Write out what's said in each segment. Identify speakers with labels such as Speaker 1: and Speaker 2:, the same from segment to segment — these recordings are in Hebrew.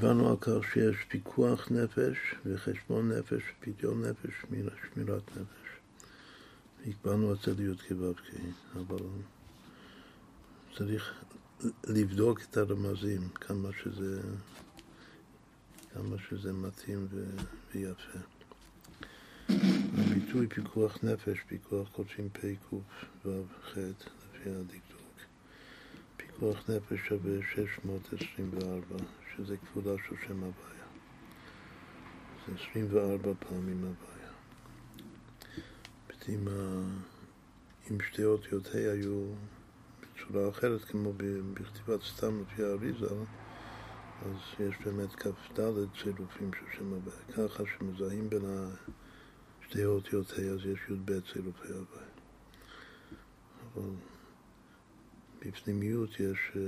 Speaker 1: דיברנו על כך שיש פיקוח נפש וחשבון נפש ופדיון נפש, שמירת נפש. הקבענו את זה לי"ק ו"ק, אבל צריך לבדוק את הרמזים, כמה שזה, כמה שזה מתאים ו, ויפה. הביטוי פיקוח נפש, פיקוח קודשים פקו"ח, לפי הדקדוק. פיקוח נפש שווה 624, שזה כפולה של שם הוויה. זה 24 פעמים הוויה. אם, אם שתי ה' היו בצורה אחרת, כמו בכתיבת סתם לפי האריזה, אז יש באמת כ"ד צירופים של שם הוויה. ככה שמזהים בין שתי אותיות ה' אז יש י"ב צירופי הוויה. אבל בפנימיות יש אה,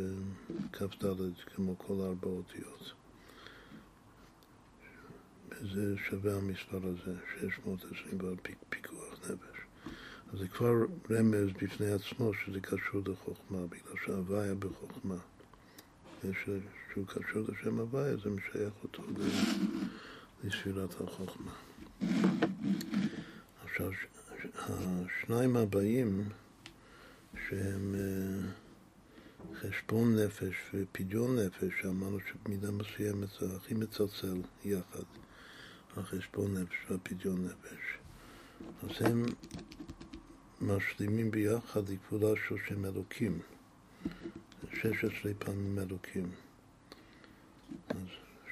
Speaker 1: כ"ד כמו כל ארבע אותיות. וזה שווה המספר הזה, 624 פיקוח נפש. אז זה כבר רמז בפני עצמו שזה קשור לחוכמה, בגלל שהוויה בחוכמה. ושהוא קשור לשם הוויה, זה משייך אותו לספירת החוכמה. עכשיו, השניים הבאים, שהם אה, חשבון נפש ופדיון נפש, שאמרנו שבמידה מסוימת זה הכי מצלצל יחד, החשבון נפש והפדיון נפש. אז הם משלימים ביחד לכבודה של שם אלוקים, 16 פעמים אלוקים. אז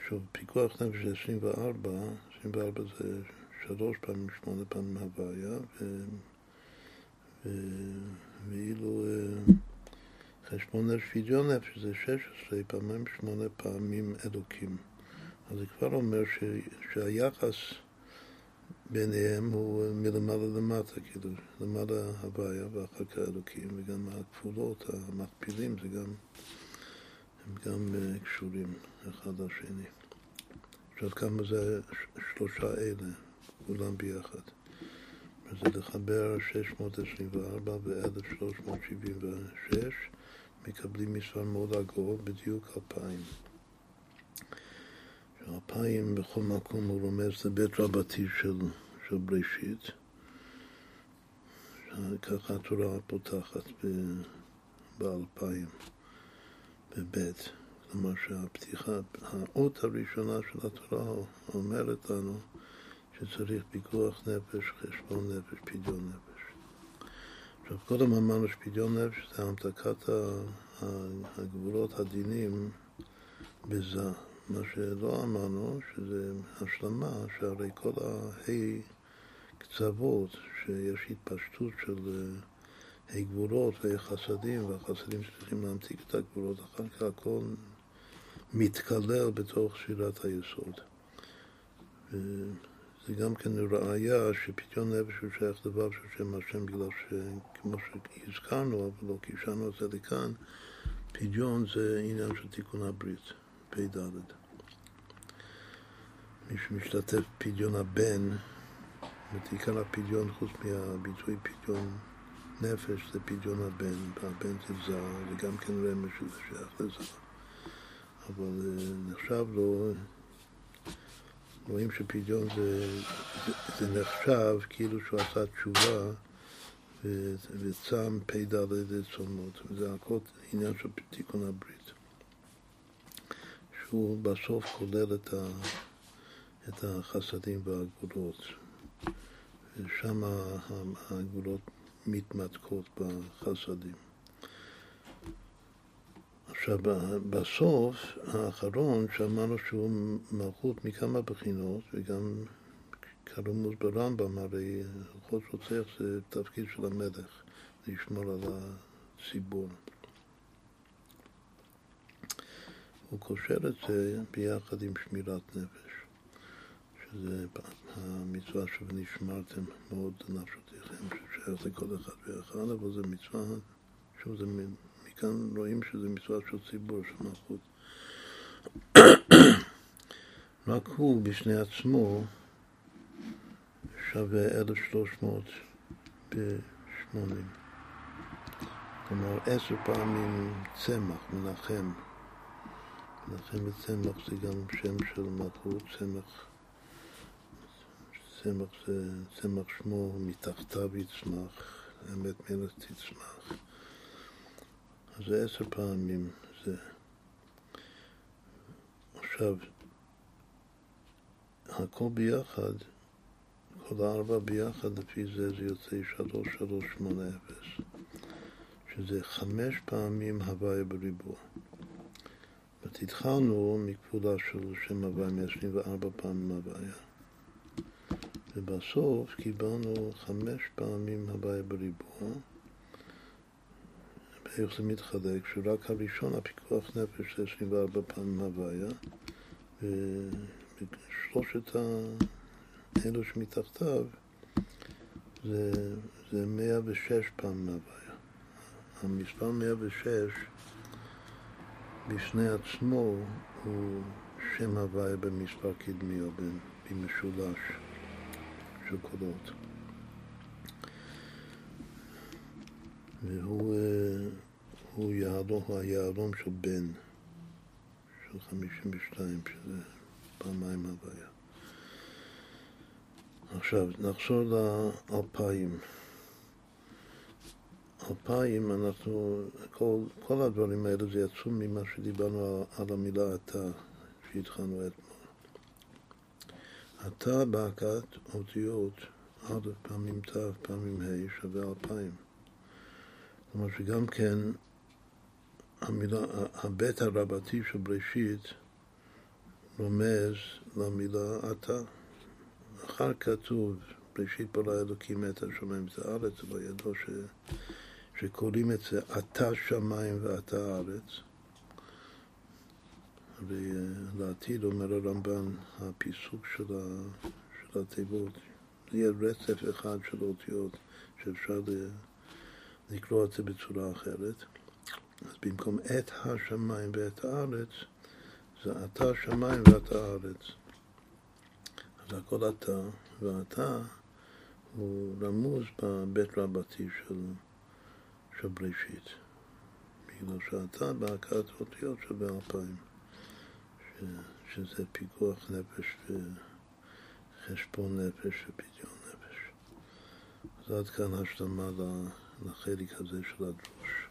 Speaker 1: שוב, פיקוח נפש זה 24, 24 זה שלוש פעמים, שמונה פעמים הוויה, ואילו אה, חשבון נפש פדיון נפש זה 16 פעמים, שמונה פעמים אלוקים. אז זה כבר אומר ש, שהיחס ביניהם הוא מלמעלה למטה, כאילו, למעלה הוויה ואחר כך אלוקים, וגם הכפולות, המכפילים, זה גם, הם גם אה, קשורים אחד לשני. עכשיו כמה זה שלושה אלה, כולם ביחד. זה לחבר 624 ו-1376, מקבלים מספר מאוד עגול, בדיוק אלפיים. אלפיים בכל מקום הוא רומז לבית רבתי של, של בראשית. ככה התורה פותחת באלפיים, בבית. כלומר שהפתיחה, האות הראשונה של התורה אומרת לנו שצריך פיקוח נפש, חשבון נפש, פדיון נפש. עכשיו, קודם אמרנו שפדיון נפש זה המתקת הגבולות, הדינים, בזה. מה שלא אמרנו, שזה השלמה, שהרי כל ההי קצוות, שיש התפשטות של ה' גבולות וה' חסדים, והחסדים צריכים להמתיק את הגבולות, אחר כך הכל מתקלל בתוך שירת היסוד. וזה גם כן ראיה שפתיון נפש הוא שייך לבב של שם השם, בגלל שכמו שהזכרנו, אבל לא קישרנו את זה לכאן, פדיון זה עניין של תיקון הברית, פ"ד. מי שמשתתף פדיון הבן, עיקר הפדיון, חוץ מהביטוי פדיון נפש, זה פדיון הבן, והבן זה זר, זה גם כן רמז שזה שייך לזר. אבל אה, נחשב לו, רואים שפדיון זה, זה, זה נחשב כאילו שהוא עשה תשובה וצם פ"ד לצומות, וזה הכל עניין של תיקון הברית. שהוא בסוף כולל את ה... את החסדים והגבולות. ושם הגבולות מתמתקות בחסדים. עכשיו, בסוף האחרון, שאמרנו שהוא מלכות מכמה בחינות, וגם כרמוז ברמב"ם, הרי הלכות רוצח זה תפקיד של המלך, לשמור על הציבור. הוא קושר את זה ביחד עם שמירת נפש. שזה המצווה ש"ונשמרתם מאוד לנפשותיכם", ששייך לכל אחד ואחד, אבל זו מצווה, שוב, זה, מכאן רואים שזה מצווה של ציבור, של מלכות. רק הוא בשני עצמו שווה 1,380. כלומר, עשר פעמים צמח, מנחם, לכן בצמח זה גם שם של מלכות, צמח, צמח זה, צמח שמו מתחתיו יצמח, אמת מלך תצמח. אז זה עשר פעמים זה. עכשיו, הכל ביחד, כל הארבע ביחד, לפי זה זה יוצא שלוש, שלוש, שמונה, אפס. שזה חמש פעמים הוויה בריבוע. זאת התחלנו מכפולה של שם הוויה מ-24 פעמים הוויה. ובסוף קיבלנו חמש פעמים הוויה בריבוע. איך זה מתחלק? שרק הראשון, הפיקוח נפש, זה 24 פעמים הוויה, ושלושת אלו שמתחתיו זה, זה 106 פעמים הוויה. המספר 106 בפני עצמו הוא שם הוויה במספר קדמי או במשולש של קולות. והוא הוא יהלום, היהלום של בן, של 52, שזה פעמיים הוויה. עכשיו, נחזור לאלפיים. אלפיים, אנחנו, כל, כל הדברים האלה זה יצאו ממה שדיברנו על, על המילה אתה, שהתחלנו אתמול. אתה בהקת אותיות, א' פעמים ת' פעמים ה' שווה אלפיים. כלומר שגם כן המילה, הבית הרבתי של בראשית רומז למילה אתה. אחר כתוב, בראשית ברא אלוקים את השמיים ואת הארץ, לא ידעו ש... שקוראים את זה אתה שמיים ואתה ארץ. ולעתיד אומר הרמב"ן, הפיסוק של, ה... של התיבות, זה יהיה רצף אחד של אותיות שאפשר לקרוא את זה בצורה אחרת. אז במקום את השמיים ואת הארץ, זה אתה שמיים ואתה הארץ. אז הכל אתה, ואתה הוא רמוז בבית רבתי של, של בראשית. בגלל שאתה בהכרת אותיות שווה אלפיים, שזה פיקוח נפש וחשבון נפש ופדיון נפש. אז עד כאן השלמה לחלק הזה של הדרוש.